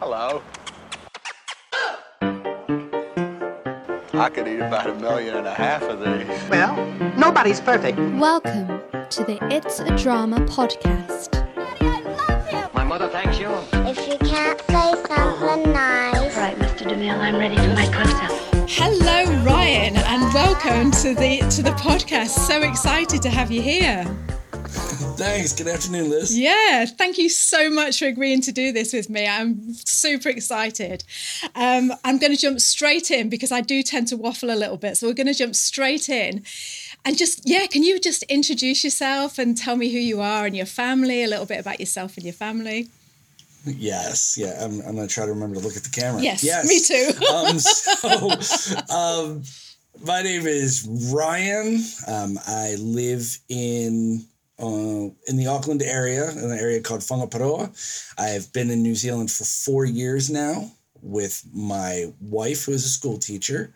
Hello. I could eat about a million and a half of these. Well, nobody's perfect. Welcome to the It's a Drama podcast. My mother thanks you. If you can't say something nice, All right, Mr. DeMille, I'm ready for my close-up. Hello, Ryan, and welcome to the to the podcast. So excited to have you here. Thanks. Good afternoon, Liz. Yeah, thank you so much for agreeing to do this with me. I'm super excited. Um, I'm going to jump straight in because I do tend to waffle a little bit. So we're going to jump straight in. And just, yeah, can you just introduce yourself and tell me who you are and your family, a little bit about yourself and your family? Yes. Yeah. I'm, I'm going to try to remember to look at the camera. Yes, me too. um, so, um, my name is Ryan. Um, I live in uh, in the Auckland area, in an area called Whangaparoa. I've been in New Zealand for four years now with my wife, who is a school teacher,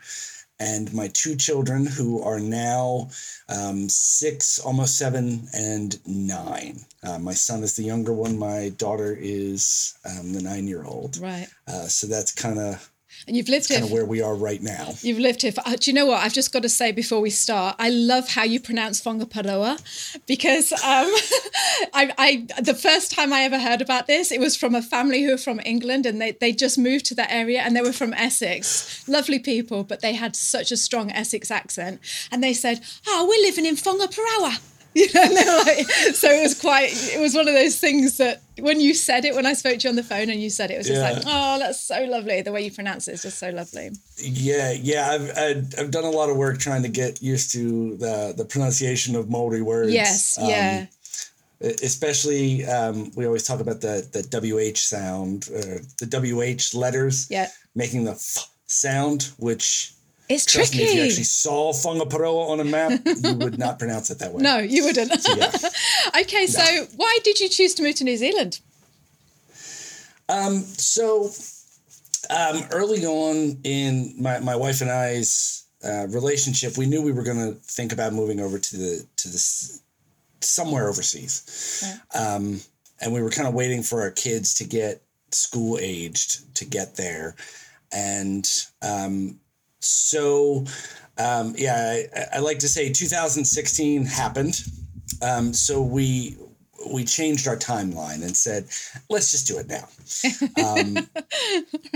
and my two children, who are now um, six, almost seven, and nine. Uh, my son is the younger one. My daughter is um, the nine-year-old. Right. Uh, so that's kind of And you've lived kind here. of where we are right now. You've lived here. For, uh, do you know what? I've just got to say before we start, I love how you pronounce Whangaparoa because um, I, I the first time I ever heard about this, it was from a family who were from England and they, they just moved to that area and they were from Essex. Lovely people, but they had such a strong Essex accent. And they said, Oh, we're living in Whangaparoa. You know, and they were like, so it was quite, it was one of those things that when you said it, when I spoke to you on the phone and you said it, it was just Yeah. like, oh, that's so lovely. The way you pronounce it is just so lovely. Yeah, yeah, I've, I've I've done a lot of work trying to get used to the the pronunciation of Maori words. Yes, Um, yeah. Especially, um, we always talk about the the wh sound, uh, the wh letters. Yeah. making the f sound, which It's trust me, if you actually saw Whangaparoa on a map, you would not pronounce it that way. no, you wouldn't. Yeah. okay, so why did you choose to move to New Zealand? So, um, early on in my, my wife and I's uh, relationship, we knew we were going to think about moving over to the to this somewhere overseas, um, and we were kind of waiting for our kids to get school aged to get there, and um, so um, yeah, I, I like to say 2016 happened. Um, so we we changed our timeline and said, let's just do it now. Um,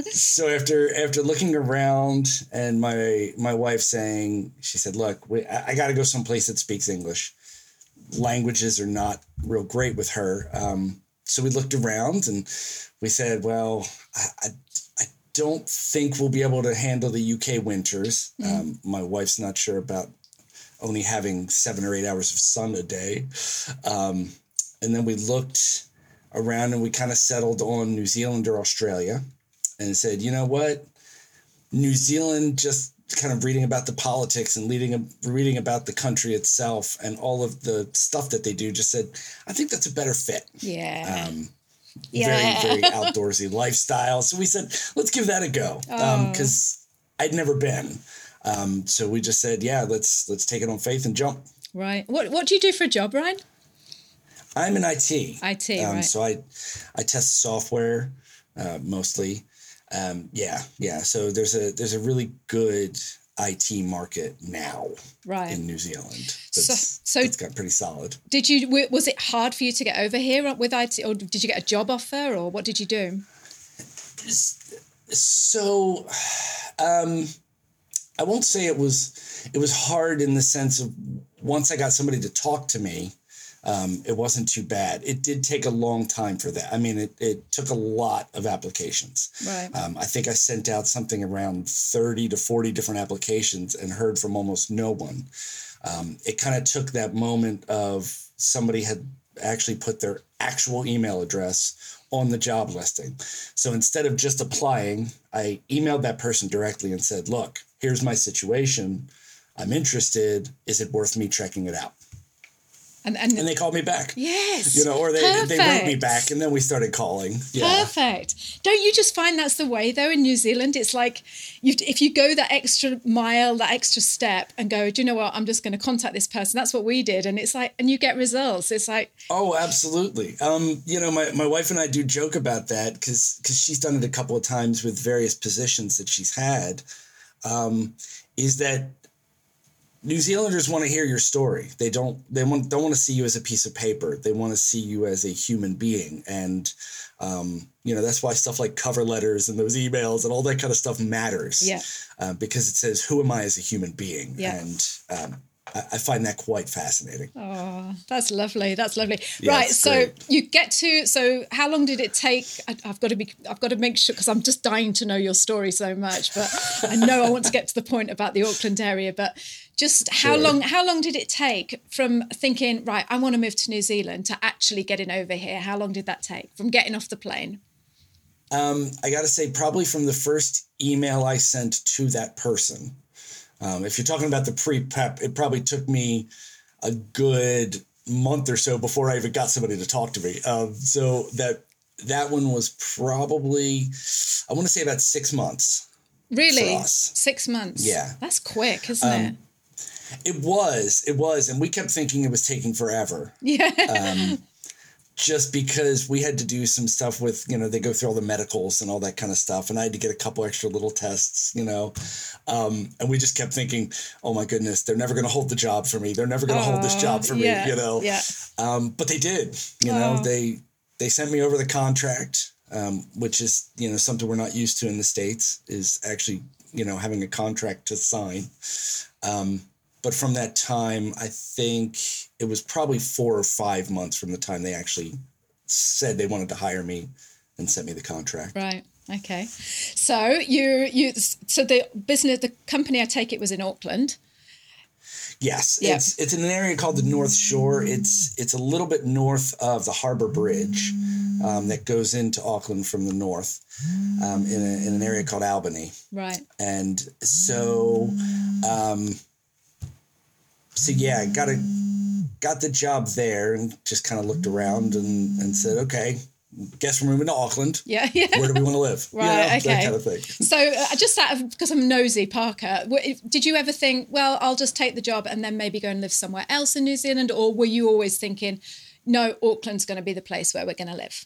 so after after looking around and my my wife saying, she said, "Look, we, I, got to go someplace that speaks English. Languages are not real great with her." Um, so we looked around and we said, "Well, I don't think we'll be able to handle the UK winters. Um, my wife's not sure about only having seven or eight hours of sun a day." Um, and then we looked around and we kind of settled on New Zealand or Australia and said, you know what? New Zealand, just kind of reading about the politics and reading, reading about the country itself and all of the stuff that they do, just said, I think that's a better fit. Yeah. Um, Yeah. Very, very outdoorsy lifestyle. So we said, let's give that a go. Oh. Because I'd never been. Um, so we just said, yeah, let's let's take it on faith and jump. right. What What do you do for a job, Ryan? I'm in IT. IT, um, right. So I, I test software, uh, mostly. Um, yeah, yeah. So there's a there's a really good IT market now Right. in New Zealand. So- That's, so- it's got pretty solid. Did you? Was it hard for you to get over here with IT, or did you get a job offer, or what did you do? So, um, I won't say it was it was hard in the sense of once I got somebody to talk to me, um, it wasn't too bad. It did take a long time for that. I mean, it, it took a lot of applications. Right. Um, I think I sent out something around 30 to 40 different applications and heard from almost no one. Um, it kind of took that moment of somebody had actually put their actual email address on the job listing. So instead of just applying, I emailed that person directly and said, Look, here's my situation. I'm interested. Is it worth me checking it out? And and, and they called me back. yes, You know, or they, they wrote me back and then we started calling. Yeah. Perfect. Don't you just find that's the way though in New Zealand? It's like you if you go that extra mile, that extra step, and go, do you know what? I'm just going to contact this person. That's what we did, and it's like, and you get results. It's like, Oh, absolutely. Um, you know, my, my wife and I do joke about that because because she's done it a couple of times with various positions that she's had. Um, is that New Zealanders want to hear your story. They don't they want don't want to see you as a piece of paper. They want to see you as a human being. And um, you know, that's why stuff like cover letters and those emails and all that kind of stuff matters. Yeah. Uh, because it says, Who am I as a human being? Yeah. And um, I, find that quite fascinating. oh, that's lovely. That's lovely. Yeah, right. So great. you get to. So how long did it take? I, I've got to be. I've got to make sure because I'm just dying to know your story so much. But I know I want to get to the point about the Auckland area. But just how Sure. long? How long did it take from thinking right? I want to move to New Zealand to actually getting over here? How long did that take from getting off the plane? Um, I got to say, probably from the first email I sent to that person. Um, if you're talking about the pre prep, it probably took me a good month or so before I even got somebody to talk to me. Um, so that that one was probably, I want to say about six months. Really? Six months. Yeah. Um, That's quick, isn't it? It was, it was, and we kept thinking it was taking forever. Yeah. Just because we had to do some stuff with, you know, they go through all the medicals and all that kind of stuff. And I had to get a couple extra little tests, you know. Um, and we just kept thinking, oh my goodness, they're never going to hold the job for me. They're never going to hold this job for yeah, me, you know. yeah. Um, but they did, you know, they they sent me over the contract, um, which is, you know, something we're not used to in the States, is actually, you know, having a contract to sign. Um, but from that time, I think it was probably four or five months from the time they actually said they wanted to hire me and sent me the contract. Right. Okay. So you you so the business the company I take it was in Auckland. Yes, Yeah. it's it's in an area called the North Shore. It's it's a little bit north of the Harbor Bridge um, that goes into Auckland from the north, um, in, a, in an area called Albany. Right. and so um so yeah got a got the job there and just kind of looked around and and said okay guess we're moving to auckland Yeah. Yeah. where do we want to live You Right, know, okay. that kind of thing So uh, just out of because I'm nosy, Parker. Did you ever think, well, I'll just take the job and then maybe go and live somewhere else in New Zealand, or were you always thinking, no, Auckland's going to be the place where we're going to live?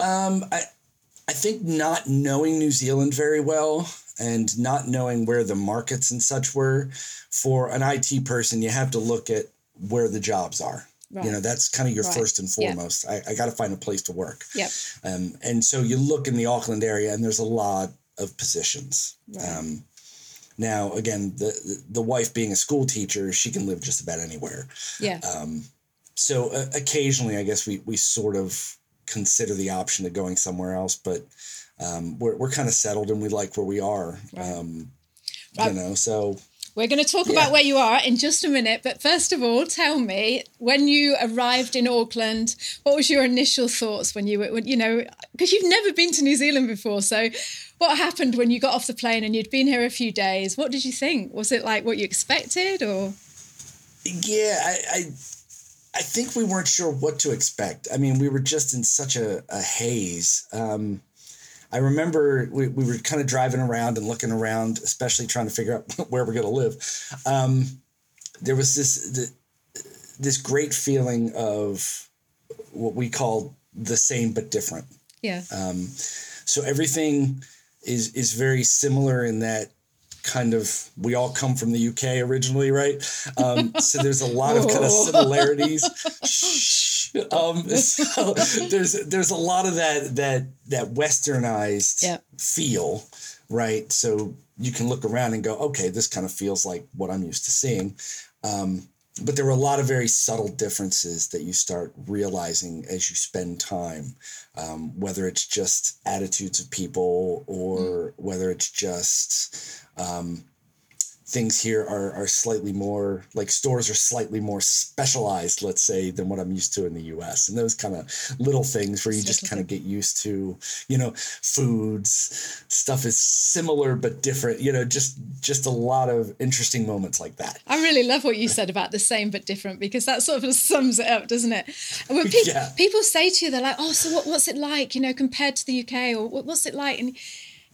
um i i think not knowing new zealand very well and not knowing where the markets and such were for an it person you have to look at where the jobs are Right. you know that's kind of your Right. first and foremost i, I got to find a place to work Yep. Um, and so you look in the Auckland area, and there's a lot of positions. Right. Um, now, again, the the wife being a school teacher, she can live just about anywhere. Yeah. Um, so uh, occasionally, I guess we we sort of consider the option of going somewhere else, but um, we're we're kind of settled, and we like where we are. Right. Um, Right. You know, so We're going to talk Yeah. about where you are in just a minute, but first of all, tell me when you arrived in Auckland, what was your initial thoughts when you were, when, you know, because you've never been to New Zealand before. So, what happened when you got off the plane and you'd been here a few days? What did you think? Was it like what you expected, or Yeah, I, I I think we weren't sure what to expect. I mean, we were just in such a, a haze. Um, I remember we, we were kind of driving around and looking around, especially trying to figure out where we're going to live. Um, there was this the, this great feeling of what we call the same but different. yeah, Um, so everything is is very similar in that kind of we all come from the UK originally, right? Um, so there's a lot of kind of similarities. Um, so there's there's a lot of that that that westernized Yeah. feel, right? So you can look around and go, okay, this kind of feels like what I'm used to seeing. Um, but there were a lot of very subtle differences that you start realizing as you spend time, um, whether it's just attitudes of people or whether it's just um, things here are are slightly more like stores are slightly more specialized, let's say, than what I'm used to in the US. And those kind of little things where you just kind of get used to, you know, foods, stuff is similar but different, you know, just just a lot of interesting moments like that. I really love what you said about the same but different because that sort of sums it up, doesn't it? And when pe- Yeah. people say to you, they're like, "Oh, so what, what's it like? You know, compared to the UK, or "What- what's it like?" And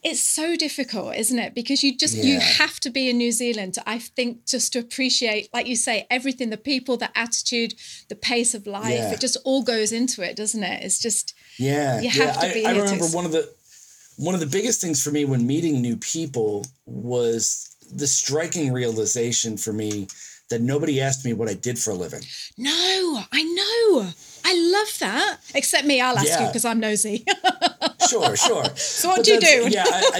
it's so difficult, isn't it? Because you just you have to be in New Zealand, I think, just to appreciate, like you say, everything, the people, the attitude, the pace of life. Yeah. It just all goes into it, doesn't it? It's just Yeah, You yeah. to I, be I to remember one of the one of the biggest things for me when meeting new people was the striking realization for me that nobody asked me what I did for a living. no, I know. I love that. Except me, I'll ask you because I'm nosy. Sure, sure. So what But do you do? Yeah, I,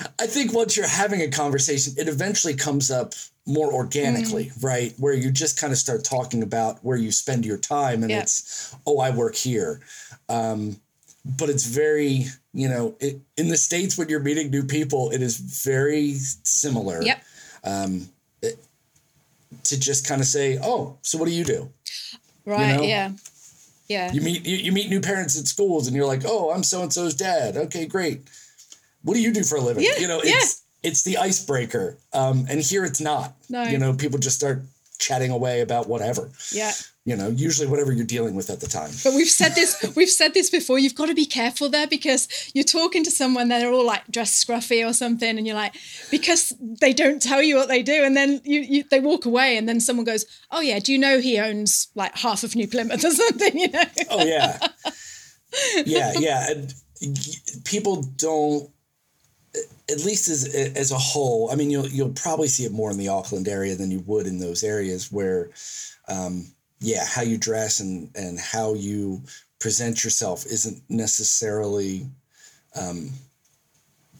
I, I think once you're having a conversation, it eventually comes up more organically, Mm. right? Where you just kind of start talking about where you spend your time, and Yeah. it's, oh, I work here. Um, but it's very, you know, it, in the states when you're meeting new people, it is very similar. yep. To just kind of say, oh, so what do you do? Right. know? Yeah. Yeah. You meet you, you meet new parents at schools, and you're like, oh, I'm so and so's dad. Okay, great. What do you do for a living? Yeah, you know, yeah. it's it's the icebreaker. Um, and here it's not. No. You know, people just start chatting away about whatever. yeah. You know, usually whatever you're dealing with at the time. But we've said this, we've said this before. You've got to be careful there because you're talking to someone, they're all like dressed scruffy or something, and you're like, because they don't tell you what they do, and then you, you they walk away, and then someone goes, "Oh yeah, do you know he owns like half of New Plymouth or something?" You know? Oh yeah, yeah, yeah. And people don't. At least as as a whole, I mean, you'll you'll probably see it more in the Auckland area than you would in those areas where, um, yeah, how you dress and and how you present yourself isn't necessarily, um,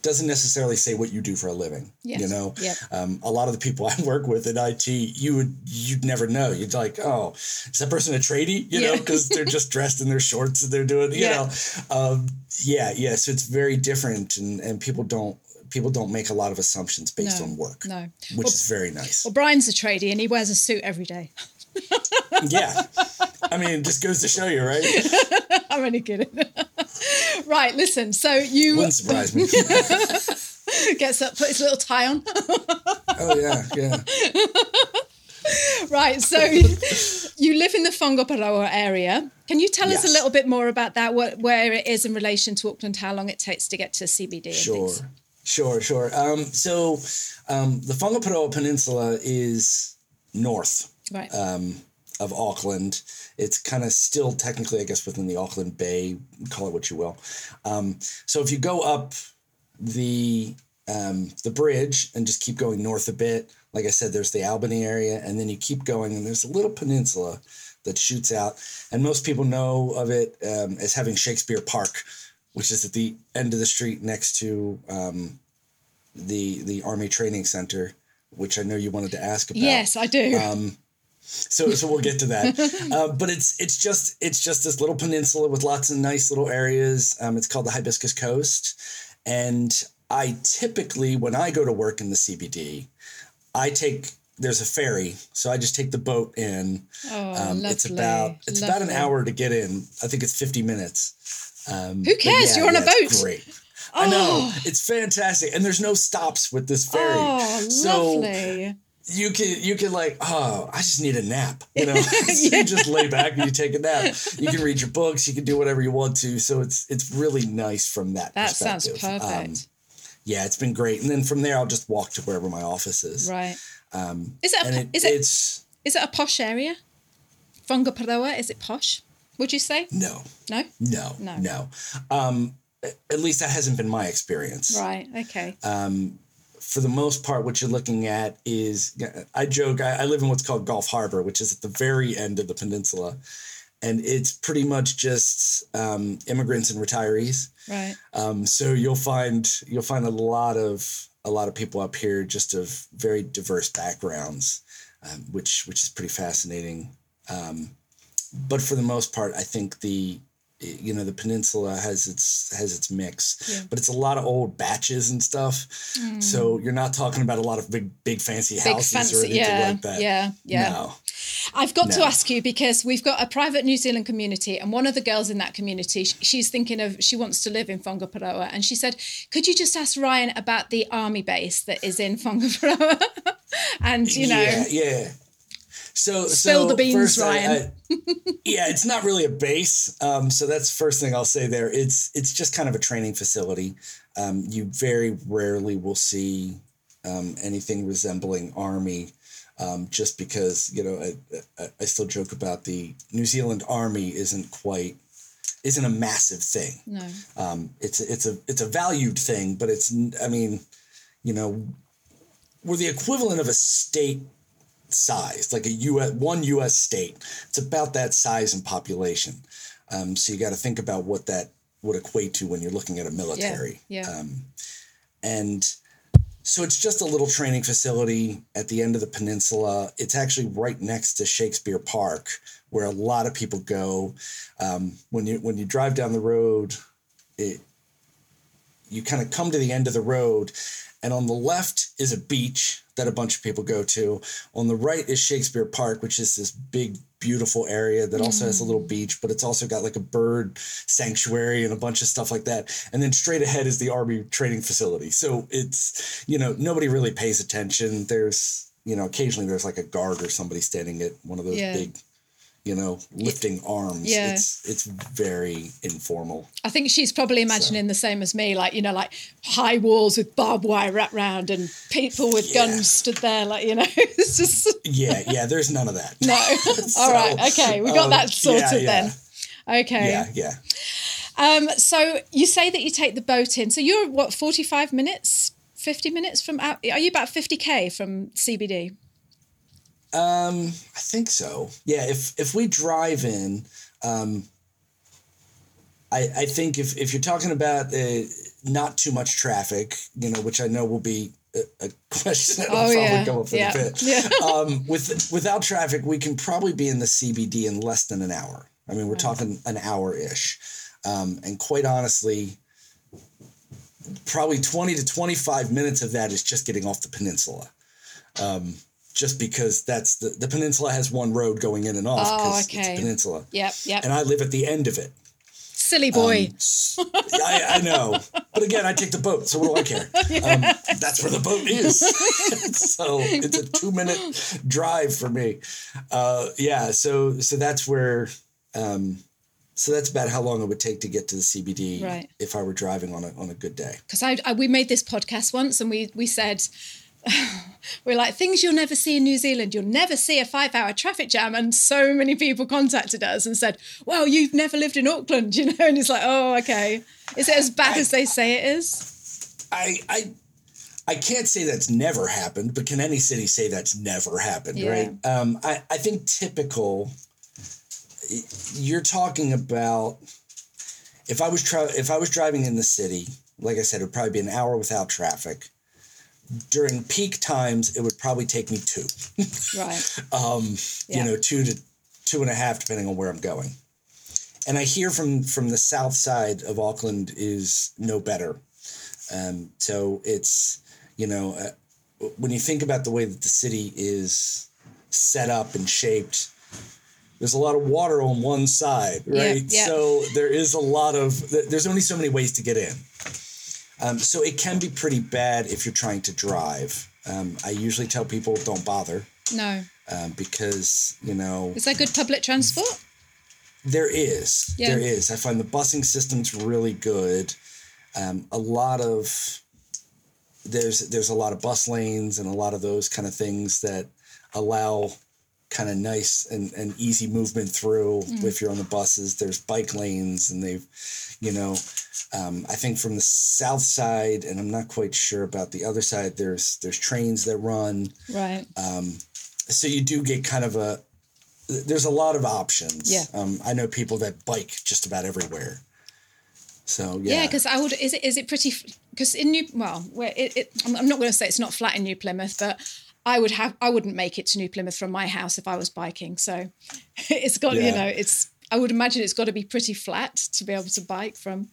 doesn't necessarily say what you do for a living. Yes. You know, Yep. um, a lot of the people I work with in IT, you would you'd never know. You'd like, oh, is that person a tradie? You know, because they're just dressed in their shorts and they're doing, you Yeah. know, um, yeah, yeah. So it's very different, and and people don't people don't make a lot of assumptions based No, on work. no. which Well- is very nice. Well, Brian's a tradie and he wears a suit every day. yeah, I mean, it just goes to show you, right? I'm only kidding. right, listen. So you Wouldn't surprise me. gets up, put his little tie on. oh yeah, yeah. Right, so you live in the Whangaparoa area. Can you tell us a little bit more about that? What, where it is in relation to Auckland? How long it takes to get to CBD? Sure? Sure, sure. Um, so um, the Whangaparoa Peninsula is north Right. um, of Auckland. It's kind of still technically, I guess, within the Auckland Bay. Call it what you will. Um, so if you go up the um, the bridge and just keep going north a bit, like I said, there's the Albany area, and then you keep going, and there's a little peninsula that shoots out, and most people know of it um, as having Shakespeare Park, which is at the end of the street next to um, the the Army Training Center, which I know you wanted to ask about. yes, I do. Um, so so we'll get to that. uh, but it's it's just it's just this little peninsula with lots of nice little areas. Um, it's called the Hibiscus Coast, and I typically when I go to work in the CBD, I take there's a ferry, so I just take the boat in. oh, Um, it's about it's about an hour to get in. I think it's fifty minutes. Um, Who cares? You're on a boat. Great. I know it's fantastic, and there's no stops with this ferry. Oh, so lovely. you can you can like oh I just need a nap you know so you just lay back and you take a nap you can read your books you can do whatever you want to so it's it's really nice from that That sounds perspective. perfect. Um, yeah it's been great and then from there I'll just walk to wherever my office is right. um, Is it, a, it, is it it's is it a posh area? Whangaparoa, is it posh? Would you say? no No? no No. no um, at least that hasn't been my experience Right, okay. um, for the most part, what you're looking at is I joke, I, I live in what's called Gulf Harbor, which is at the very end of the peninsula. And it's pretty much just um, immigrants and retirees. right. Um, so you'll find you'll find a lot of a lot of people up here just of very diverse backgrounds, um, which which is pretty fascinating. Um, but for the most part, I think the you know the peninsula has its has its mix but it's a lot of old baches and stuff. So you're not talking about a lot of big big fancy Mm. Big houses or anything yeah, like that. yeah, yeah. no. I've got to ask you because we've got a private New Zealand community, and one of the girls in that community, she's thinking of she wants to live in Whangaparoa, and she said, "Could you just ask Ryan about the army base that is in Whangaparoa?" and you know, yeah yeah so Spill so the beans, first Ryan. I- yeah it's not really a base. Um, so that's first thing i'll say there. It's it's just kind of a training facility. Um, you very rarely will see um, anything resembling army um, just because you know I, I, I still joke about the new zealand army isn't quite isn't a massive thing. No, um, it's it's a it's a valued thing, but it's I mean, you know, we're the equivalent of a state size, like a U.S. one U.S. state. It's about that size and population. Um, so you got to think about what that would equate to when you're looking at a military. yeah. Um, and so it's just a little training facility at the end of the peninsula. It's actually right next to Shakespeare Park, where a lot of people go. Um, when you when you drive down the road, it you kind of come to the end of the road, and on the left is a beach that a bunch of people go to. On the right is Shakespeare Park, which is this big, beautiful area that also has a mm. little beach, but it's also got like a bird sanctuary and a bunch of stuff like that. And then straight ahead is the Army training facility. So it's, you know, nobody really pays attention. There's, you know, occasionally there's like a guard or somebody standing at one of those Yeah. big, you know, lifting arms. Yeah. It's it's very informal. I think she's probably imagining the same as me, like you know, like high walls with barbed wire wrapped round and people with Yeah. guns stood there, like you know, it's just Yeah, yeah, there's none of that. no. All right, okay, we got um, that sorted yeah, then. Okay. Yeah, yeah. Um, so you say that you take the boat in. So you're what, 45 minutes, 50 minutes from out? Are you about 50k from CBD? Um, I think so. Yeah, if if we drive in, um, I I think if if you're talking about uh, not too much traffic, you know, which I know will be a, a question that'll Oh, probably yeah. go up in Yeah. a bit. Yeah. um, with without traffic, we can probably be in the CBD in less than an hour. I mean, we're talking an hour ish, um, and quite honestly. Probably 20 to 25 minutes of that is just getting off the peninsula Um, just because that's the, the peninsula has one road going in and off Oh, okay. it's a peninsula. Yep, yep. And I live at the end of it. Silly boy. Um, I, I know. But again, I take the boat, so what do I care? Um, that's where the boat is. so it's a two minute drive for me. Uh, yeah, so so that's where um, so that's about how long it would take to get to the CBD Right. if I were driving on a on a good day. because I, I we made this podcast once and we we said we're like things you'll never see in New Zealand. You'll never see a five hour traffic jam, and so many people contacted us and said, "Well, you've never lived in Auckland, you know." And it's like, "Oh, okay. Is it as bad as they say it is?" I I I can't say that's never happened, but can any city say that's never happened, Yeah. right? Um, I, I think typical you're talking about if I was tra- if I was driving in the city, like I said, it would probably be an hour without traffic. During peak times, it would probably take me two. Right. um, Yeah. you know, two to two and a half, depending on where I'm going. And I hear from from the south side of Auckland is no better. Um, so it's you know uh, when you think about the way that the city is set up and shaped, there's a lot of water on one side, right? yeah. So there is a lot of there's only so many ways to get in. Um, so it can be pretty bad if you're trying to drive. Um, I usually tell people don't bother No. um, because you know Is there good public transport? there is Yeah. there is. I find the busing system's really good. Um, a lot of there's there's a lot of bus lanes and a lot of those kind of things that allow kind of nice and, and easy movement through if you're on the buses there's bike lanes and they've you know um, i think from the south side and i'm not quite sure about the other side there's there's trains that run Right. so you do get kind of a there's a lot of options Yeah. um i know people that bike just about everywhere so yeah Yeah, because I would. Is it is it pretty? Because in New well, where it, it I'm not going to say it's not flat in New Plymouth, but I would have I wouldn't make it to New Plymouth from my house if I was biking. So it's got you know it's I would imagine it's got to be pretty flat to be able to bike from.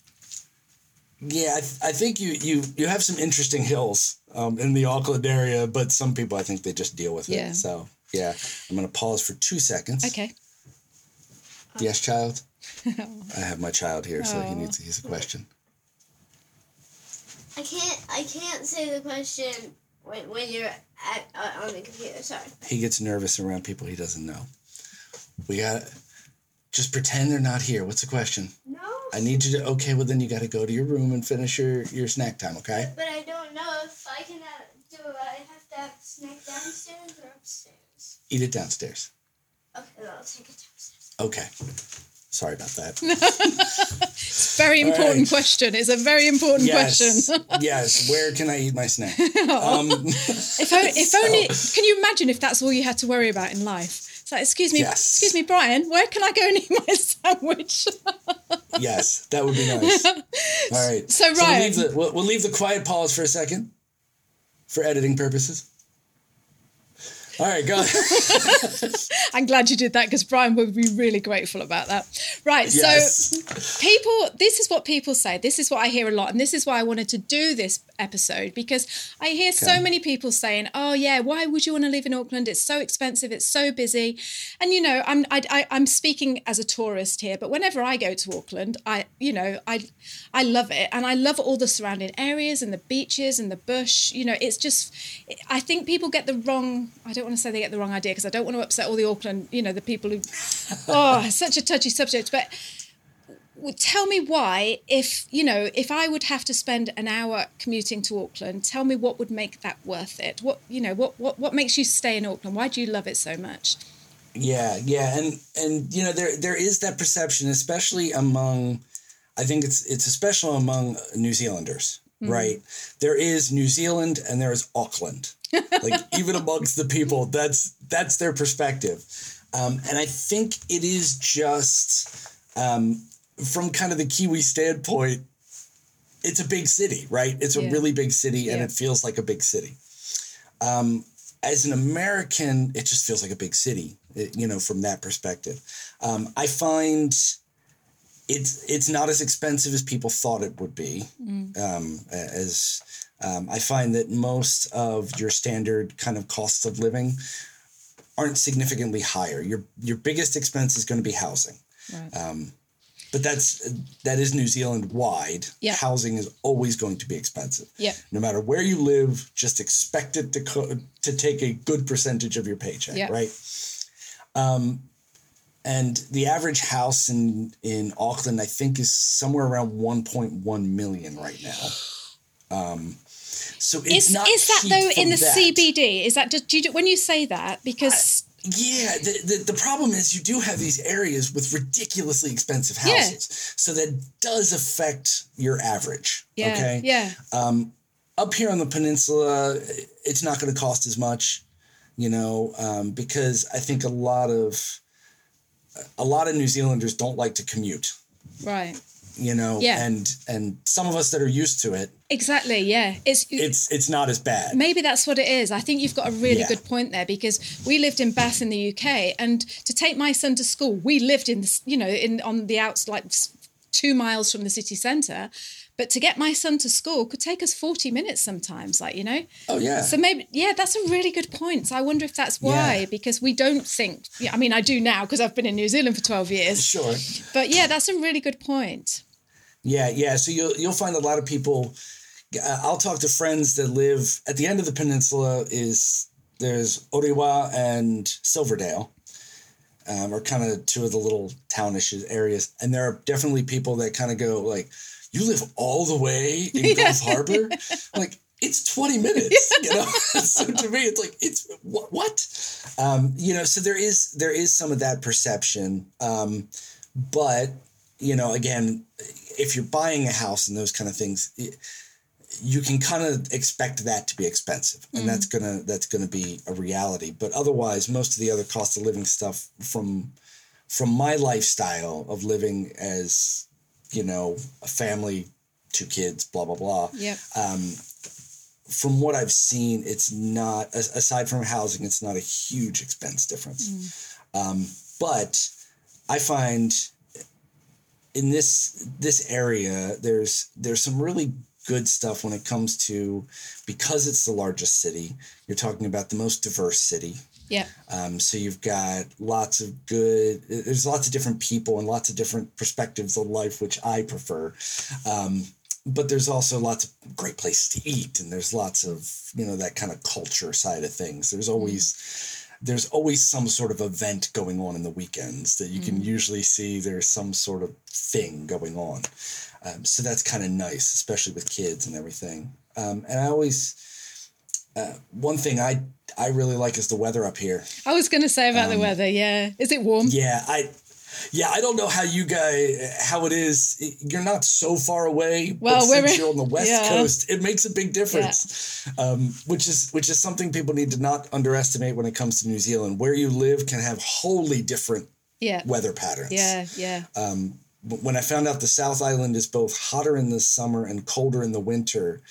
Yeah, I, th- I think you you you have some interesting hills um, in the Auckland area, but some people I think they just deal with it. Yeah. So yeah, I'm gonna pause for two seconds. Okay. Yes, child. I have my child here, so he needs he's a question. I can't. I can't say the question when, when you're at, uh, on the computer. Sorry. He gets nervous around people he doesn't know. We got to just pretend they're not here. What's the question? No. I need you to okay. Well, then you got to go to your room and finish your your snack time. Okay. But I don't know if I can uh, do it. I have to have snack downstairs or upstairs. Eat it downstairs. Okay, then I'll take it downstairs. Okay. Sorry about that. It's a very important right. question. It's a very important yes. question. yes. Where can I eat my snack? Um, If, o- if only, can you imagine if that's all you had to worry about in life? It's like, excuse me, Yes. excuse me, Brian, where can I go and eat my sandwich? yes, that would be nice. All right. So, we'll leave, the, we'll, we'll leave the quiet pause for a second for editing purposes. All right, go. I'm glad you did that because Brian would be really grateful about that. Right. Yes. So, people, this is what people say. This is what I hear a lot. And this is why I wanted to do this episode because I hear so many people saying, oh, yeah, why would you want to live in Auckland? It's so expensive. It's so busy. And, you know, I'm, I, I, I'm speaking as a tourist here, but whenever I go to Auckland, I, you know, I, I love it. And I love all the surrounding areas and the beaches and the bush. You know, it's just, I think people get the wrong, I don't want to say they get the wrong idea because I don't want to upset all the Auckland, you know, the people who, oh, such a touchy subject. But tell me why, if, you know, if I would have to spend an hour commuting to Auckland, tell me what would make that worth it. What, you know, what, what, what makes you stay in Auckland? Why do you love it so much? Yeah, yeah, and and you know there there is that perception, especially among, I think it's it's especially among New Zealanders, right? There is New Zealand and there is Auckland, like even amongst the people, that's that's their perspective, um, and I think it is just um, from kind of the Kiwi standpoint. It's a big city, right? It's a Yeah. really big city, and Yeah. it feels like a big city Um, as an American, it just feels like a big city, you know, from that perspective. Um, I find it's it's not as expensive as people thought it would be. Um, as um, I find that most of your standard kind of costs of living aren't significantly higher. Your your biggest expense is going to be housing. Um, but that's that is New Zealand wide. Yeah. Housing is always going to be expensive. Yeah. No matter where you live, just expect it to co- to take a good percentage of your paycheck, Yeah. right? Um, and the average house in in Auckland, I think, is somewhere around 1.1 million right now. Um, so it's Is, not is that though in the that. CBD? Is that just do you, when you say that because Yeah, the, the, the problem is you do have these areas with ridiculously expensive Yeah. houses. So that does affect your average. yeah okay. yeah Um, Up here on the peninsula, it's not going to cost as much, you know, um, because I think a lot of a lot of New Zealanders don't like to commute, right you know, Yeah. and and some of us that are used to it, exactly yeah it's it's it's not as bad. Maybe that's what it is. I think you've got a really Yeah. good point there because we lived in Bath in the UK, and to take my son to school, we lived in you know, in on the outs like two miles from the city centre. But to get my son to school could take us forty minutes sometimes, like you know. Oh yeah. So maybe yeah, that's a really good point. So I wonder if that's why Yeah. because we don't think. Yeah, I mean, I do now because I've been in New Zealand for twelve years. sure. But yeah, that's a really good point. Yeah, yeah. So you'll you'll find a lot of people. uh, I'll talk to friends that live at the end of the peninsula. Is there's Orewa and Silverdale, um, are kind of two of the little townish areas, and there are definitely people that kind of go like, "You live all the way in Gulf Harbor," like. It's 20 minutes, you know. so to me, it's like it's what, what? Um, you know. So there is there is some of that perception, um, but you know, again, if you're buying a house and those kind of things, it, you can kind of expect that to be expensive, and that's mm-hmm. gonna that's gonna be a reality. But otherwise, most of the other cost of living stuff from from my lifestyle of living as you know a family, two kids, blah blah blah. Yep. Um, from what I've seen, it's not aside from housing, it's not a huge expense difference. Mm. Um, but I find in this this area there's there's some really good stuff when it comes to because it's the largest city. You're talking about the most diverse city. Yeah. Um, so you've got lots of good. There's lots of different people and lots of different perspectives of life, which I prefer. Um, but there's also lots of great places to eat, and there's lots of you know that kind of culture side of things. There's always there's always some sort of event going on in the weekends that you can usually see. There's some sort of thing going on, um, so that's kind of nice, especially with kids and everything. Um, and I always uh, one thing I I really like is the weather up here. I was going to say about the Um, weather. Yeah. Is it warm? Yeah, I yeah, I don't know how you guys how it is. You're not so far away, Well, but since you're on the west yeah. coast, it makes a big difference. Um, which is which is something people need to not underestimate when it comes to New Zealand. Where you live can have wholly different Yeah. weather patterns. Yeah. Yeah. But when I found out the South Island is both hotter in the summer and colder in the winter,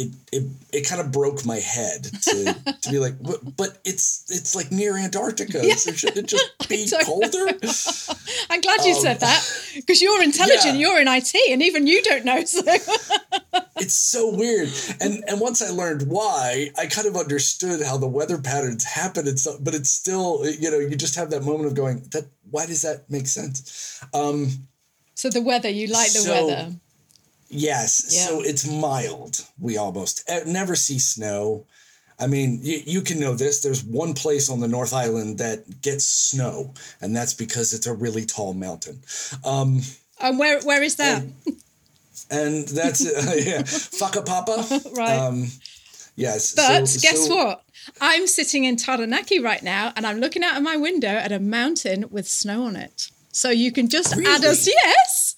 it it, it kind of broke my head to, to be like, but, but it's it's like near Antarctica, so should it just be colder? I'm glad you said um, that because you're intelligent. yeah. You're in IT, and even you don't know. So it's so weird. And and once I learned why, I kind of understood how the weather patterns happen and stuff. But it's still, you know, you just have that moment of going, that why does that make sense? Um, so the weather. You like the So- weather. Yes. Yeah. So it's mild. We almost never see snow. I mean, you, you can know this. There's one place on the North Island that gets snow, and that's because it's a really tall mountain. Um, And where where is that? and that's yeah, Papa, Right. Um, yes. But so- guess so- what? I'm sitting in Taranaki right now, and I'm looking out of my window at a mountain with snow on it. So you can just add us. Yes.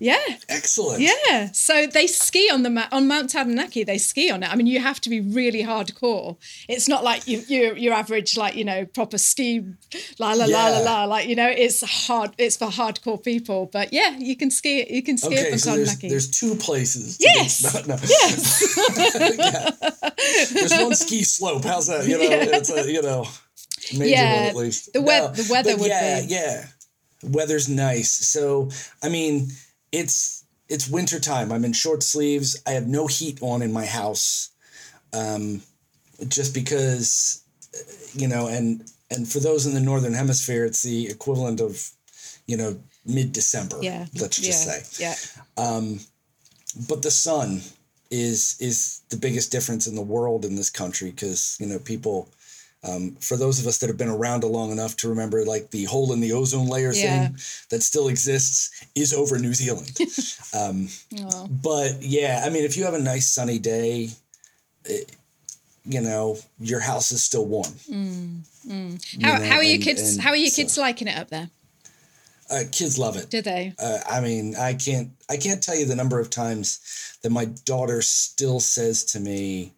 Yeah. Excellent. Yeah, so they ski on the ma- on Mount Taranaki. They ski on it. I mean, you have to be really hardcore. It's not like you you your average like you know proper ski la la la la la like you know it's hard. It's for hardcore people. But yeah, you can ski. You can ski Okay, up on so there's, Taranaki. there's two places. Yes. snow- no. yes. There's one ski slope. How's that? You know, Yeah. it's a, you know, major Yeah, one at least. the wea- the weather would yeah, be- yeah. The weather's nice. So I mean, it's it's winter time. I'm in short sleeves. I have no heat on in my house, um, just because, you know, and and for those in the northern hemisphere, it's the equivalent of, you know, mid December. yeah. Let's just yeah. say Yeah. Um, but the sun is is the biggest difference in the world in this country because you know people um, for those of us that have been around long enough to remember like the hole in the ozone layer Yeah. thing that still exists is over new zealand um, but yeah i mean if you have a nice sunny day it, you know your house is still warm you How, know, how are your and- kids? and How are your so- kids liking it up there? uh, kids love it Do they? uh, I mean, I can't I can't tell you the number of times that my daughter still says to me,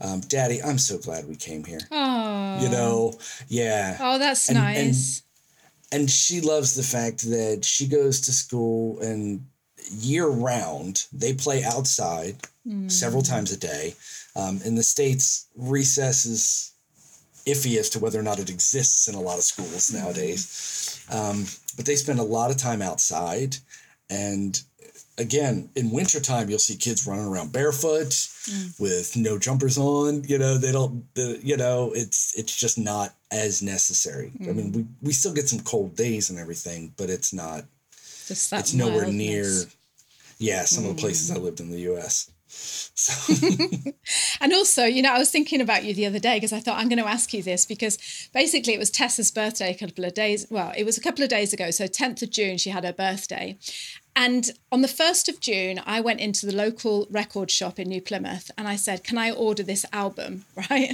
um, "Daddy, I'm so glad we came here." Oh, You know, yeah. Oh, that's And- and- nice. And she loves the fact that she goes to school and year round they play outside several times a day. Um, in the states, recess is iffy as to whether or not it exists in a lot of schools nowadays. Um, but they spend a lot of time outside. And again, in wintertime, you'll see kids running around barefoot mm. with no jumpers on. You know, they don't, the, you know, it's, it's just not as necessary. I mm. mean, we, we still get some cold days and everything, but it's not, Just that it's nowhere near, yeah, some of the places mm. I lived in the US. So, And also, you know, I was thinking about you the other day because I thought I'm going to ask you this because basically it was Tessa's birthday a couple of days. Well, it was a couple of days ago. So 10th of June, she had her birthday. And on the 1st of June, I went into the local record shop in New Plymouth and I said, Can I order this album? Right?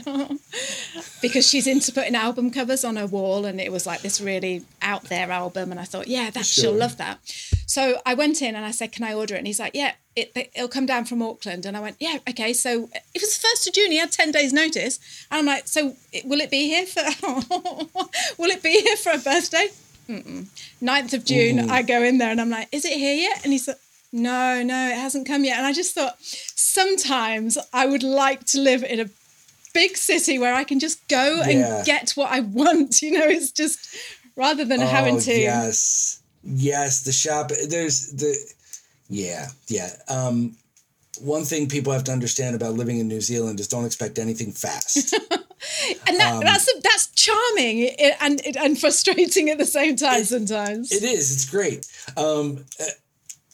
because she's into putting album covers on her wall and it was like this really out there album. And I thought, Yeah, that, she'll Sure. love that. So I went in and I said, Can I order it? And he's like, Yeah, it, it'll come down from Auckland. And I went, Yeah, okay. So it was the 1st of June, he had 10 days' notice. And I'm like, So will it be here for, will it be here for a birthday? 9th of June, I go in there and I'm like, is it here yet? And he said, no, no, it hasn't come yet. And I just thought, sometimes I would like to live in a big city where I can just go Yeah. and get what I want. You know, it's just rather than having Oh, to. Yes. Yes, the shop there's the yeah, yeah. Um one thing people have to understand about living in New Zealand is don't expect anything fast. And that, Um, that's that's charming and and frustrating at the same time sometimes. it is, it's great. Um uh,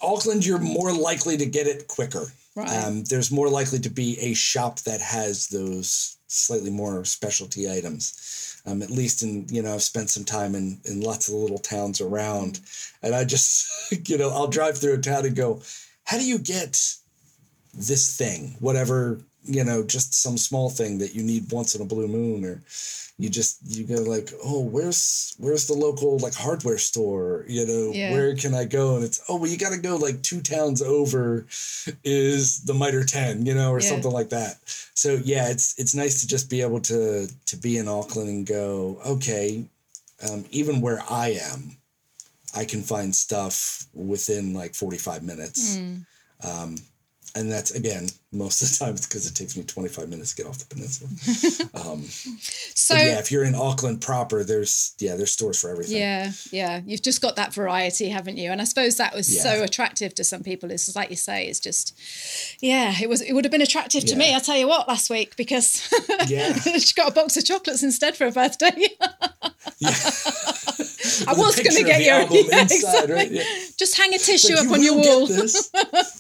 Auckland you're more likely to get it quicker. Right. Um there's more likely to be a shop that has those slightly more specialty items. Um, at least in you know I've spent some time in in lots of little towns around, and I just you know I'll drive through a town and go, how do you get this thing, whatever you know, just some small thing that you need once in a blue moon, or you just you go like, oh, where's where's the local like hardware store? You know, Yeah. where can I go? And it's oh well, you got to go like two towns over, is the Mitre Ten, you know, or Yeah. something like that. So yeah, it's it's nice to just be able to to be in Auckland and go, okay, um, even where I am, I can find stuff within like 45 minutes. Um, and that's again, most of the time it's because it takes me 25 minutes to get off the peninsula. um, so yeah, if you're in Auckland proper, there's, yeah, there's stores for everything. Yeah, yeah. You've just got that variety, haven't you? And I suppose that was Yeah. so attractive to some people. It's like you say, it's just, yeah, it was. It would have been attractive to me. Yeah. I tell you what, last week because Yeah. she got a box of chocolates instead for her birthday. I was going to get you yeah, inside, exactly. right? Yeah. Just hang a tissue Like, up you on your wall.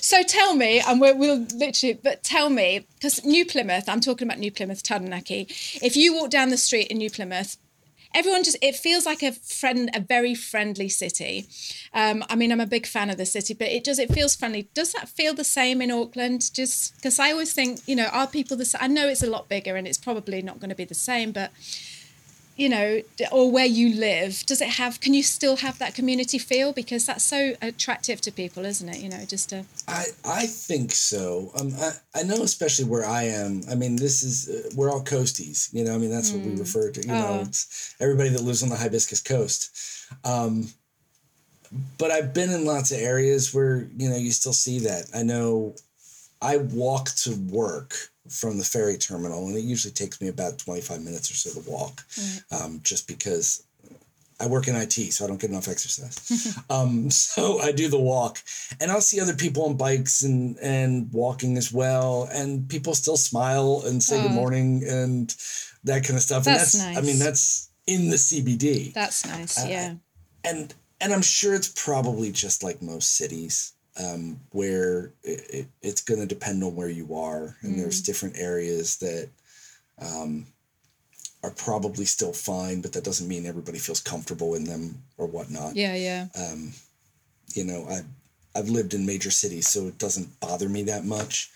So tell me, and we'll, we'll literally, but tell me, because New Plymouth, I'm talking about New Plymouth, Taranaki. If you walk down the street in New Plymouth, everyone just, it feels like a friend, a very friendly city. Um, I mean, I'm a big fan of the city, but it does, it feels friendly. Does that feel the same in Auckland? Just because I always think, you know, are people the same? I know it's a lot bigger and it's probably not going to be the same, but you know, or where you live, does it have? Can you still have that community feel? Because that's so attractive to people, isn't it? You know, just to I, I think so. Um, I, I know, especially where I am. I mean, this is uh, we're all coasties. You know, I mean, that's what we refer to. You know, Oh. it's everybody that lives on the hibiscus coast. Um, but I've been in lots of areas where you know you still see that. I know. I walk to work from the ferry terminal, and it usually takes me about twenty five minutes or so to walk, um, just because I work in IT, so I don't get enough exercise. um, so I do the walk, and I'll see other people on bikes and and walking as well, and people still smile and say good Oh. morning and that kind of stuff. That's and that's, I mean, that's in the CBD, That's nice. Uh, yeah. and and I'm sure it's probably just like most cities. Um, where it, it, it's going to depend on where you are, and there's Mm. different areas that um, are probably still fine, but that doesn't mean everybody feels comfortable in them or whatnot. Yeah, yeah. Um, you know, I I've lived in major cities, so it doesn't bother me that much.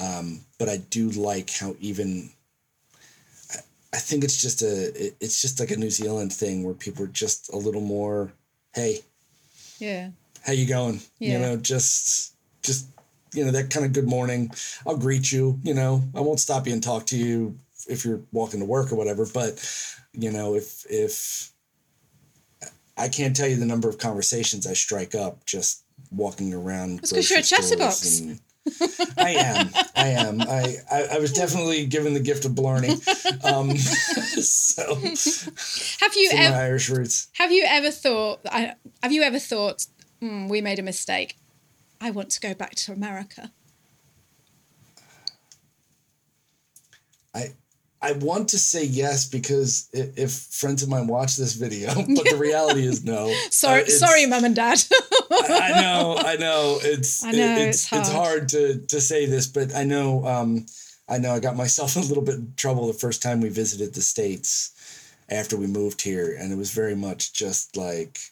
Um, but I do like how even I, I think it's just a it, it's just like a New Zealand thing where people are just a little more, hey, Yeah. How you going? Yeah. You know, just just you know that kind of good morning. I'll greet you. You know, I won't stop you and talk to you if you're walking to work or whatever. But you know, if if I can't tell you the number of conversations I strike up just walking around. because you're a chatterbox. I am. I am. I, I, I was definitely given the gift of blarney. Um, so Have you ever Irish roots. have you ever thought I, have you ever thought "Hmm, we made a mistake? I want to go back to America. I I want to say yes because if friends of mine watch this video, but the reality is no. Sorry, Uh, sorry, mum and dad. I know, I know. It's I know, it- it's it's it's hard. hard to to say this, but I know um I know I got myself a little bit in trouble the first time we visited the states after we moved here, and it was very much just like,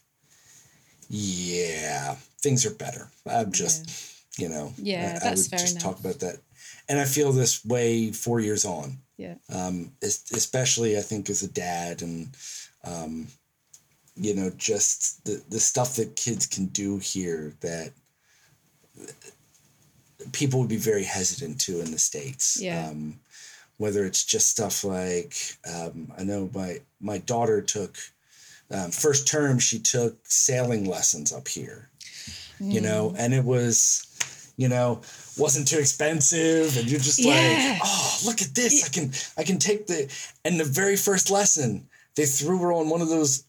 yeah, things are better. I'm just, you know, Yeah, I, I would just enough. talk about that, and I feel this way four years on yeah. um, es- especially I think as a dad and um, you know just the the stuff that kids can do here that people would be very hesitant to in the states. Yeah. Um, whether it's just stuff like um, I know my my daughter took um, first term she took sailing lessons up here, you know, and it was you know wasn't too expensive and you're just Yeah. like oh look at this i can i can take the and the very first lesson they threw her on one of those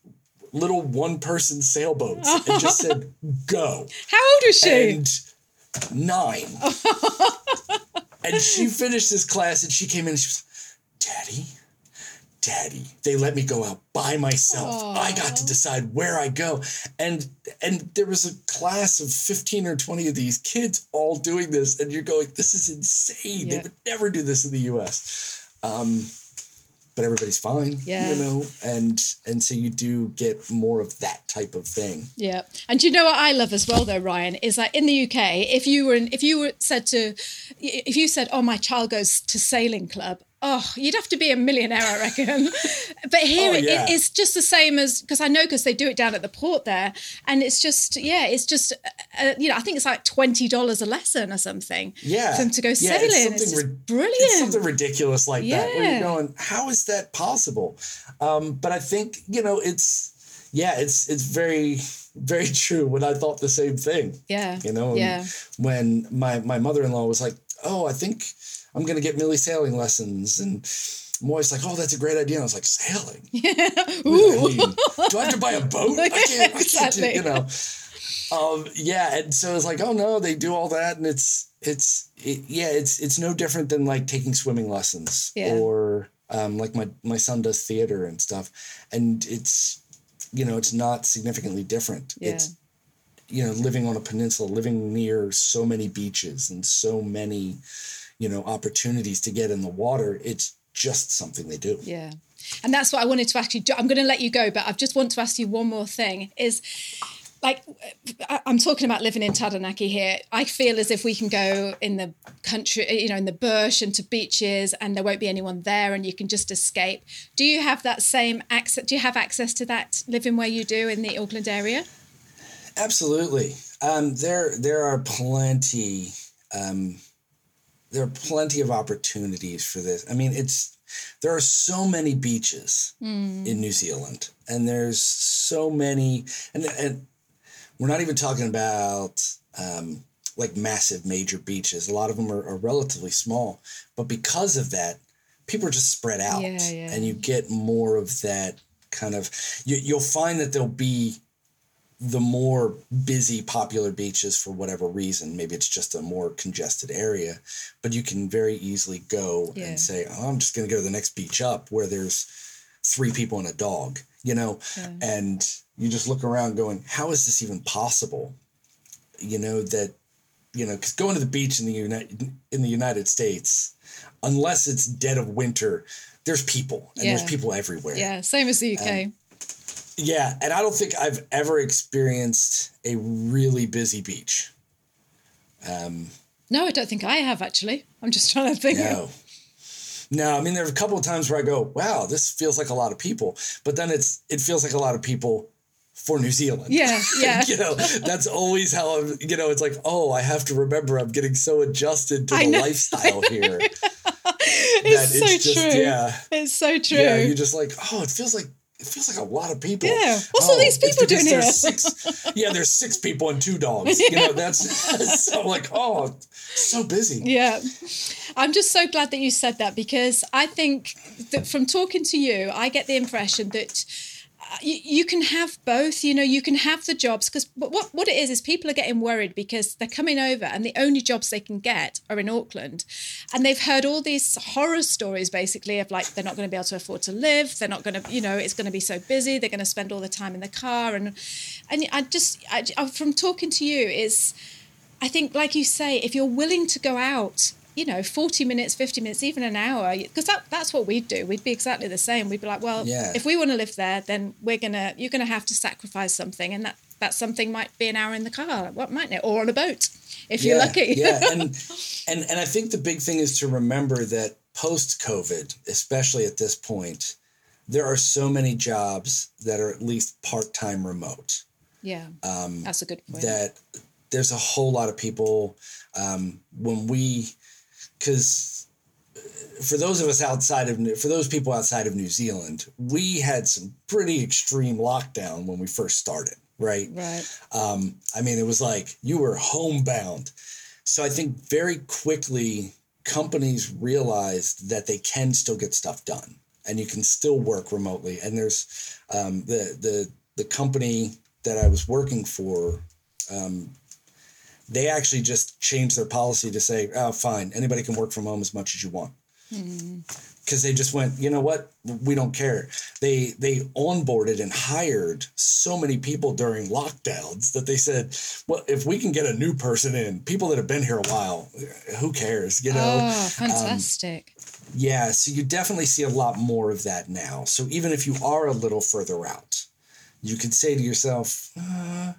little one person sailboats and just said, go. How old is she? And nine. and she finished this class and she came in and she was Daddy, Daddy, they let me go out by myself. I got to decide where I go. And and there was a class of 15 or 20 of these kids all doing this, and you're going, this is insane. They would never do this in the US. Um, but everybody's fine. Yeah. You know, and and so you do get more of that type of thing. Yeah, and you know what I love as well, though, Ryan, is that in the UK, if you were in, if you were said to, if you said, "Oh, my child goes to sailing club," oh, you'd have to be a millionaire, I reckon. but here Oh, it- it's just the same as because I know because they do it down at the port there, and it's just yeah, it's just uh, you know I think it's like twenty dollars a lesson or something. Yeah. for them to go Yeah, sailing. It's, something just rid- brilliant. It's something ridiculous like that. Where Yeah. you're going, how is that possible? Um, but I think, you know, it's yeah, it's it's very, very true. When I thought the same thing. yeah, You know, yeah, when my my mother in law was like, Oh, I think I'm gonna get Millie sailing lessons and I'm always like, oh, that's a great idea. And I was like, sailing? I Ooh. mean, do I have to buy a boat? I can't, I can't do, you know. Um, yeah, and so it's like, oh no, they do all that, and it's it's it, yeah, it's it's no different than like taking swimming lessons Yeah. or um, like my my son does theater and stuff, and it's you know it's not significantly different. Yeah. It's you know living on a peninsula, living near so many beaches and so many you know opportunities to get in the water. It's just something they do. Yeah. And that's what I wanted to actually do. I'm going to let you go, but I just want to ask you one more thing is like I'm talking about living in Taranaki here. I feel as if we can go in the country, you know, in the bush and to beaches, and there won't be anyone there, and you can just escape. Do you have that same access? Do you have access to that living where you do in the Auckland area? Absolutely. Um, there there are plenty um, there are plenty of opportunities for this. I mean, it's there are so many beaches in New Zealand, and there's so many, and and we're not even talking about um, like massive major beaches. A lot of them are, are relatively small, but because of that, people are just spread out, Yeah, yeah. and you get more of that kind of. You, you'll find that there'll be the more busy popular beaches for whatever reason maybe it's just a more congested area but you can very easily go Yeah. and say oh, i'm just going to go to the next beach up where there's three people and a dog you know? And you just look around going how is this even possible? You know that you know because going to the beach in the united in the united states unless it's dead of winter there's people and there's people everywhere. Yeah, same as the UK. Um, yeah, and I don't think I've ever experienced a really busy beach. Um, no, I don't think I have actually. I'm just trying to think. no. No, I mean there are a couple of times where I go, "Wow, this feels like a lot of people," but then it's it feels like a lot of people for New Zealand. Yeah, yeah. you know, that's always how I'm. You know, it's like, oh, I have to remember I'm getting so adjusted to I the know. lifestyle here. It's that so it's just- true. yeah. It's so true. Yeah, you're just like, oh, it feels like it feels like a lot of people. Yeah. What's oh, all Oh, these people doing here? Six, yeah, there's six people and two dogs. Yeah. You know, that's so like, oh, so busy. Yeah. I'm just so glad that you said that because I think that from talking to you, I get the impression that you, you can have both, you know, you can have the jobs because what, what it is is people are getting worried because they're coming over and the only jobs they can get are in Auckland. And they've heard all these horror stories basically of like they're not going to be able to afford to live, they're not going to, you know, it's going to be so busy, they're going to spend all the time in the car. And, and I just, I, from talking to you, is I think, like you say, if you're willing to go out, you know, 40 minutes, 50 minutes, even an hour, because that, that's what we'd do. We'd be exactly the same. We'd be like, well, Yeah. if we want to live there, then we're going to, you're going to have to sacrifice something. And that, that something might be an hour in the car, what mightn't it? Or on a boat, if you're lucky. yeah, and and and I think the big thing is to remember that post COVID, especially at this point, there are so many jobs that are at least part time remote. yeah. Um, That's a good point. that there's a whole lot of people um, when we because for those of us outside of for those people outside of New Zealand, we had some pretty extreme lockdown when we first started, right? right. Um, I mean, it was like you were homebound. So I think very quickly companies realized that they can still get stuff done. and you can still work remotely. And there's um, the the the company that I was working for. Um, they actually just changed their policy to say, "Oh, fine, anybody can work from home as much as you want." because they just went, you know what, we don't care. They they onboarded and hired so many people during lockdowns that they said, well, if we can get a new person in, people that have been here a while, who cares, you know? Oh, fantastic. Yeah, so you definitely see a lot more of that now. So even if you are a little further out, you could say to yourself, uh,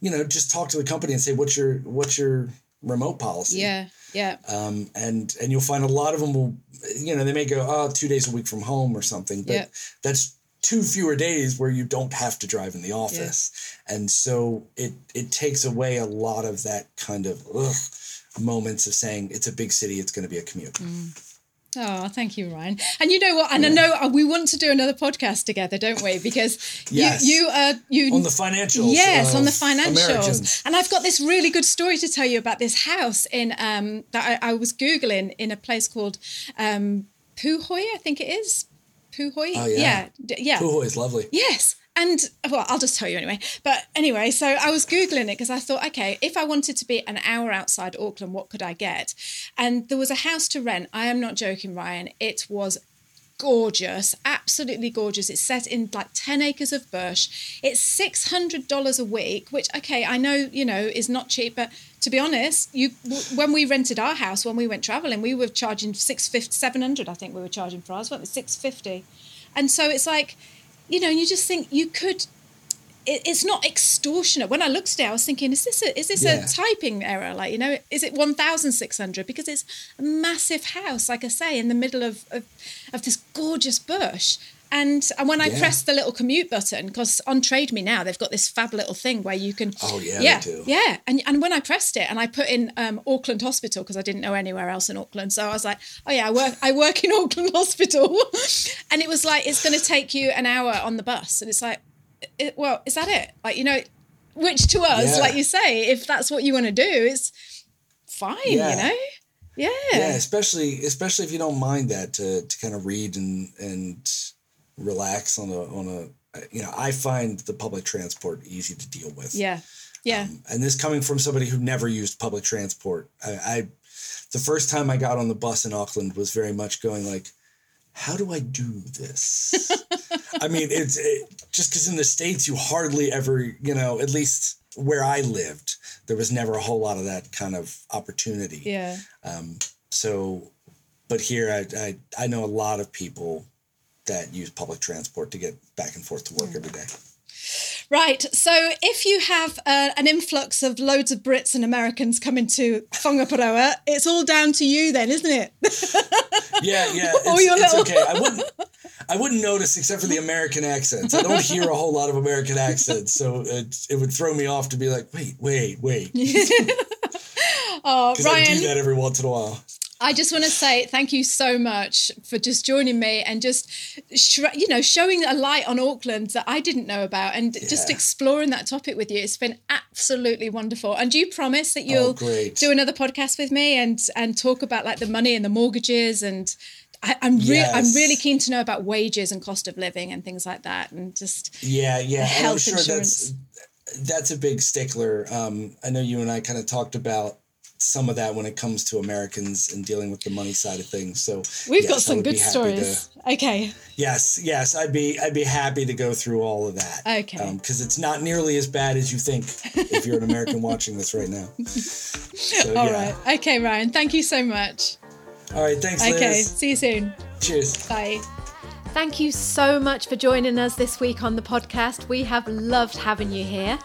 you know, just talk to the company and say, what's your what's your remote policy? yeah. Yeah. um, and and you'll find a lot of them will, you know, they may go, oh, two days a week from home or something, but Yeah. that's two fewer days where you don't have to drive in the office, and so it it takes away a lot of that kind of ugh, moments of saying it's a big city, it's going to be a commute. Oh, thank you, Ryan. And you know what? And I know uh, we want to do another podcast together, don't we? Because Yes. you, you, uh, you On the financials, Yes, on the financials. Americans. And I've got this really good story to tell you about this house in um, that I, I was googling in a place called um, Puhoi, I think it is. Puhoi. Oh, yeah. yeah, yeah. Puhoi is lovely. Yes. And well, I'll just tell you anyway. But anyway, so I was Googling it because I thought, okay, if I wanted to be an hour outside Auckland, what could I get? And there was a house to rent. I am not joking, Ryan. It was gorgeous, absolutely gorgeous. It's set in like 10 acres of bush. It's $600 a week, which, okay, I know, you know, is not cheap, but to be honest, you when we rented our house, when we went traveling, we were charging 650 700 I think we were charging for ours, weren't we? 650 And so it's like, you know, you just think you could it, it's not extortionate. When I looked at it, I was thinking, is this a is this Yeah. a typing error? Like, you know, is it one thousand six hundred? Because it's a massive house, like I say, in the middle of of, of this gorgeous bush. And and when I Yeah. pressed the little commute button, because on Trade Me now they've got this fab little thing where you can Oh, yeah, yeah do. yeah and and when I pressed it and I put in um, Auckland Hospital because I didn't know anywhere else in Auckland, so I was like, oh yeah, I work I work in Auckland Hospital, and it was like it's going to take you an hour on the bus, and it's like, it, well, is that it? Like you know, which to us, Yeah. like you say, if that's what you want to do, it's fine, Yeah. you know, yeah, yeah especially especially if you don't mind that to, to kind of read and and relax on a on a you know i find the public transport easy to deal with yeah, yeah. Um, and this coming from somebody who never used public transport I, I the first time i got on the bus in auckland was very much going like how do i do this i mean it's it, just because in the states you hardly ever you know at least where i lived there was never a whole lot of that kind of opportunity yeah. Um, so, but here I, I I know a lot of people that use public transport to get back and forth to work every day. Right. So if you have uh, an influx of loads of Brits and Americans coming to Whangaparaoa, it's all down to you then, isn't it? Yeah, yeah, it's, your it's little- okay. I wouldn't I wouldn't notice except for the American accents. I don't hear a whole lot of American accents, so it, it would throw me off to be like, wait, wait, wait, Oh, because I Ryan, do that every once in a while. I just want to say thank you so much for just joining me and just, sh- you know, showing a light on Auckland that I didn't know about and just exploring that topic with you. It's been absolutely wonderful. And do you promise that you'll Oh, do another podcast with me and and talk about like the money and the mortgages and I, I'm really I'm really keen to know about wages and cost of living and things like that and just Yeah, yeah, health sure insurance. that's that's a big stickler. Um, I know you and I kind of talked about some of that when it comes to Americans and dealing with the money side of things. So We've yes, got some good stories. Okay. Yes, yes, I'd be I'd be happy to go through all of that. Okay. Um, because it's not nearly as bad as you think if you're an American watching this right now. So, All yeah. right. Okay, Ryan. Thank you so much. All right. Thanks, Liz. Okay. See you soon. Cheers. Bye. Thank you so much for joining us this week on the podcast. We have loved having you here.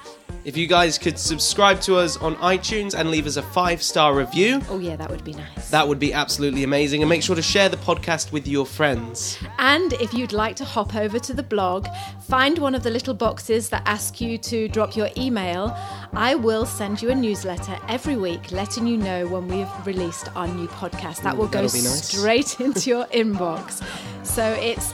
If you guys could subscribe to us on iTunes and leave us a five star review, Oh, yeah, that would be nice. that would be absolutely amazing. And make sure to share the podcast with your friends. And if you'd like to hop over to the blog, find one of the little boxes that ask you to drop your email. I will send you a newsletter every week letting you know when we've released our new podcast. That will go that'll be nice. straight into your inbox. So it's